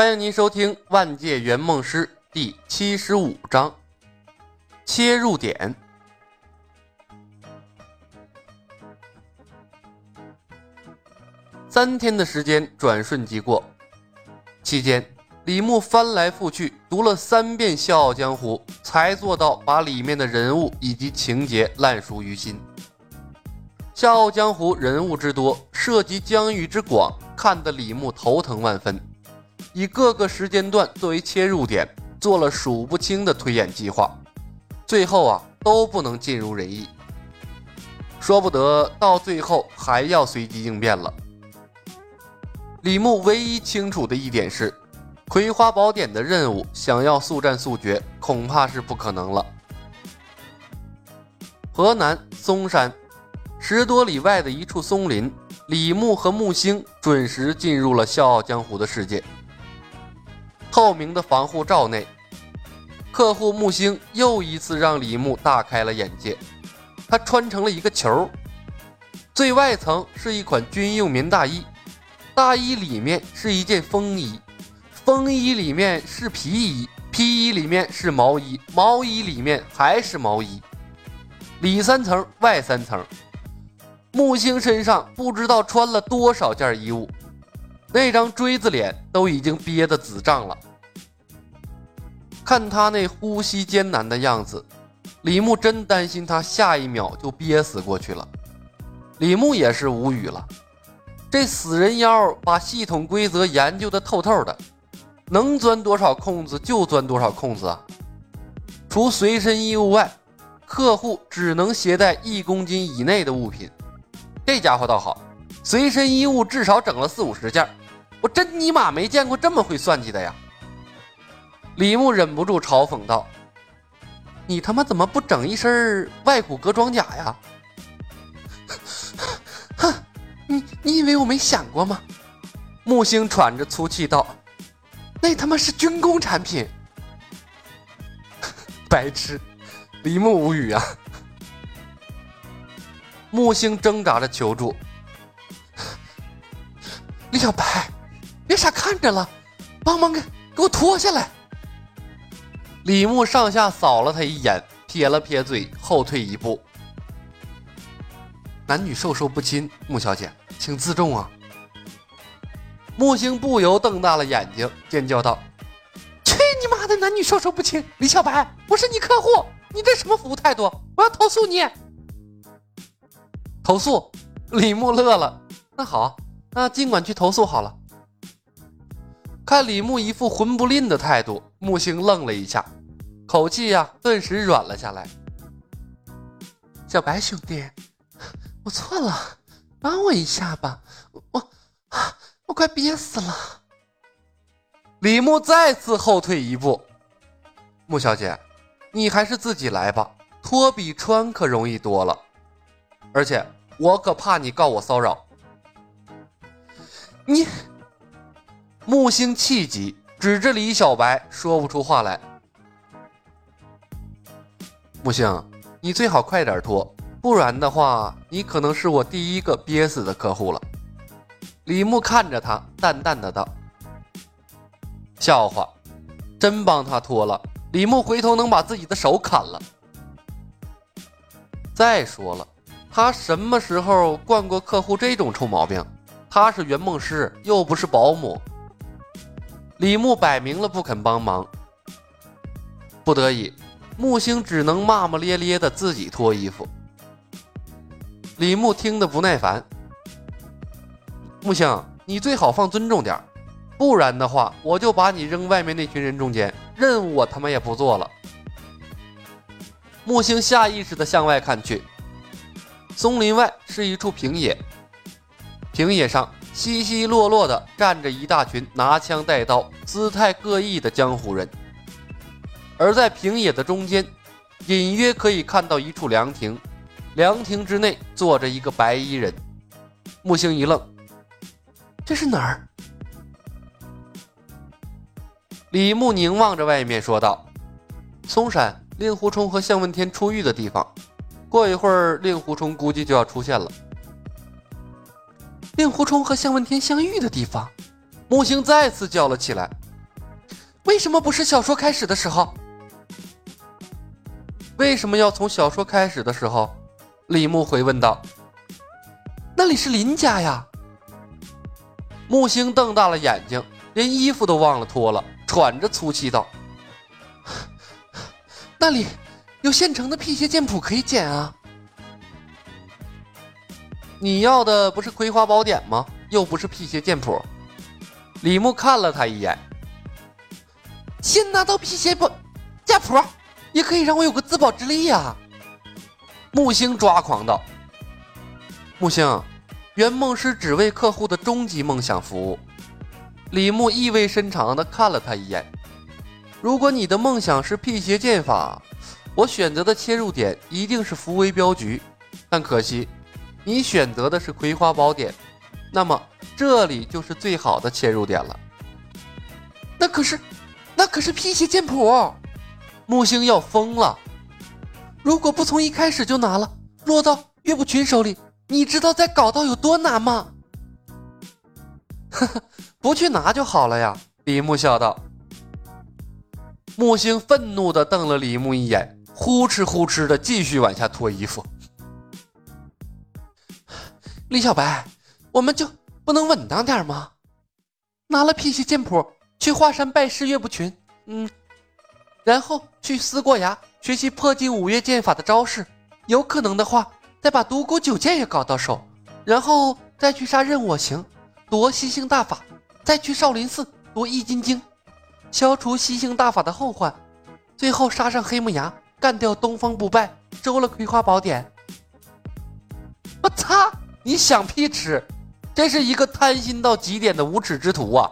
欢迎您收听《万界圆梦师》第七十五章：切入点。三天的时间转瞬即过，期间李牧翻来覆去读了三遍《笑傲江湖》，才做到把里面的人物以及情节烂熟于心。《笑傲江湖》人物之多，涉及疆域之广，看得李牧头疼万分。以各个时间段作为切入点，做了数不清的推演计划，最后啊都不能尽如人意。说不得到最后还要随机应变了。李牧唯一清楚的一点是，葵花宝典的任务想要速战速决，恐怕是不可能了。河南嵩山十多里外的一处松林，李牧和木星准时进入了《笑傲江湖》的世界。透明的防护罩内，客户木星又一次让李牧大开了眼界。他穿成了一个球，最外层是一款军用棉大衣，大衣里面是一件风衣，风衣里面是皮衣，皮衣里面是毛衣，毛衣里面还是毛衣，里三层外三层。木星身上不知道穿了多少件衣物。那张锥子脸都已经憋得紫胀了，看他那呼吸艰难的样子，李牧真担心他下一秒就憋死过去了。李牧也是无语了，这死人妖把系统规则研究的透透的，能钻多少空子就钻多少空子啊！除随身衣物外，客户只能携带一公斤以内的物品。这家伙倒好，随身衣物至少整了四五十件。我真尼玛没见过这么会算计的呀！李牧忍不住嘲讽道：“你他妈怎么不整一身外骨骼装甲呀？” 哼，你你以为我没想过吗？木星喘着粗气道：“那他妈是军工产品。”白痴！李牧无语啊。木星挣扎着求助：“李小白。”别傻看着了，帮忙给给我脱下来！李牧上下扫了他一眼，撇了撇嘴，后退一步。男女授受不亲，穆小姐，请自重啊！木星不由瞪大了眼睛，尖叫道：“去你妈的男女授受不亲！李小白，我是你客户，你这什么服务态度？我要投诉你！”投诉？李牧乐了。那好，那尽管去投诉好了。看李牧一副魂不吝的态度，木星愣了一下，口气呀顿时软了下来。小白兄弟，我错了，帮我一下吧，我我快憋死了。李牧再次后退一步，穆小姐，你还是自己来吧，脱比穿可容易多了，而且我可怕你告我骚扰。你。木星气急，指着李小白说不出话来。木星，你最好快点脱，不然的话，你可能是我第一个憋死的客户了。李牧看着他，淡淡的道：“笑话，真帮他脱了，李牧回头能把自己的手砍了。再说了，他什么时候惯过客户这种臭毛病？他是圆梦师，又不是保姆。”李牧摆明了不肯帮忙，不得已，木星只能骂骂咧咧的自己脱衣服。李牧听得不耐烦：“木星，你最好放尊重点，不然的话，我就把你扔外面那群人中间，任务我他妈也不做了。”木星下意识的向外看去，松林外是一处平野，平野上。稀稀落落的站着一大群拿枪带刀、姿态各异的江湖人，而在平野的中间，隐约可以看到一处凉亭，凉亭之内坐着一个白衣人。木星一愣：“这是哪儿？”李牧凝望着外面说道：“嵩山，令狐冲和向问天出狱的地方。过一会儿，令狐冲估计就要出现了。”令狐冲和向问天相遇的地方，木星再次叫了起来。为什么不是小说开始的时候？为什么要从小说开始的时候？李牧回问道。那里是林家呀！木星瞪大了眼睛，连衣服都忘了脱了，喘着粗气道：“那里有现成的辟邪剑谱可以捡啊！你要的不是葵花宝典吗？又不是辟邪剑谱。”李牧看了他一眼：“先拿到辟邪不剑谱，也可以让我有个自保之力呀！”木星抓狂道：“木星。”圆梦师只为客户的终极梦想服务。李牧意味深长地看了他一眼。如果你的梦想是辟邪剑法，我选择的切入点一定是福威镖局。但可惜，你选择的是葵花宝典，那么这里就是最好的切入点了。那可是，那可是辟邪剑谱。木星要疯了。如果不从一开始就拿了，落到岳不群手里。你知道在搞到有多难吗？呵呵，不去拿就好了呀。李牧笑道。木星愤怒的瞪了李牧一眼，呼哧呼哧的继续往下脱衣服。李小白，我们就不能稳当点吗？拿了辟邪剑谱，去华山拜师岳不群，嗯，然后去思过崖学习破镜五岳剑法的招式，有可能的话。再把独孤九剑也搞到手，然后再去杀任我行，夺吸星大法，再去少林寺夺易筋经，消除吸星大法的后患，最后杀上黑木崖，干掉东方不败，收了葵花宝典。我擦！你想屁吃！真是一个贪心到极点的无耻之徒啊！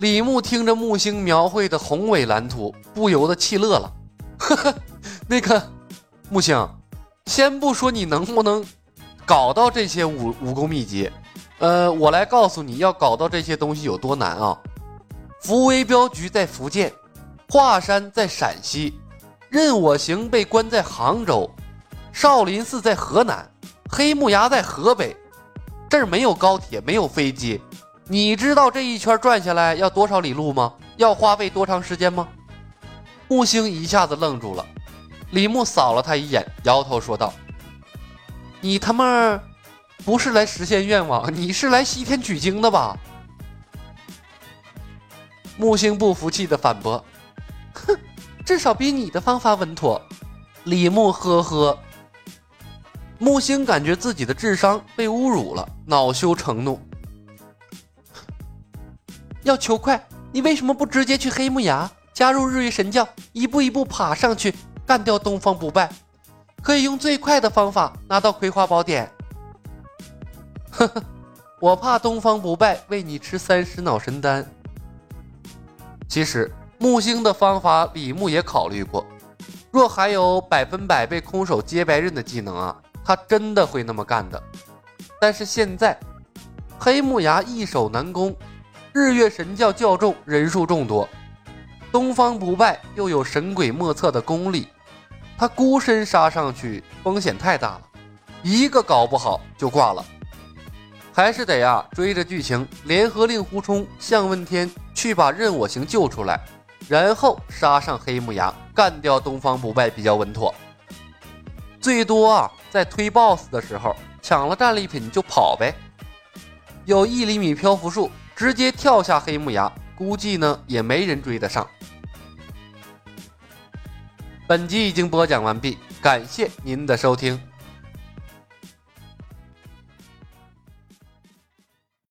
李牧听着木星描绘的宏伟蓝图，不由得气乐了。呵呵，那个木星。先不说你能不能搞到这些武武功秘籍，呃，我来告诉你要搞到这些东西有多难啊！福威镖局在福建，华山在陕西，任我行被关在杭州，少林寺在河南，黑木崖在河北，这儿没有高铁，没有飞机，你知道这一圈转下来要多少里路吗？要花费多长时间吗？木星一下子愣住了。李牧扫了他一眼，摇头说道：“你他妈不是来实现愿望，你是来西天取经的吧？”木星不服气的反驳：“哼，至少比你的方法稳妥。”李牧呵呵。木星感觉自己的智商被侮辱了，恼羞成怒：“要求快，你为什么不直接去黑木崖加入日月神教，一步一步爬上去？”干掉东方不败，可以用最快的方法拿到葵花宝典。呵呵，我怕东方不败喂你吃三十脑神丹。其实木星的方法，李牧也考虑过。若还有百分百被空手接白刃的技能啊，他真的会那么干的。但是现在，黑木崖易守难攻，日月神教教众人数众多，东方不败又有神鬼莫测的功力。他孤身杀上去，风险太大了，一个搞不好就挂了。还是得呀，追着剧情，联合令狐冲、向问天去把任我行救出来，然后杀上黑木崖，干掉东方不败比较稳妥。最多啊，在推 BOSS 的时候抢了战利品就跑呗。有一厘米漂浮术，直接跳下黑木崖，估计呢也没人追得上。本集已经播讲完毕，感谢您的收听。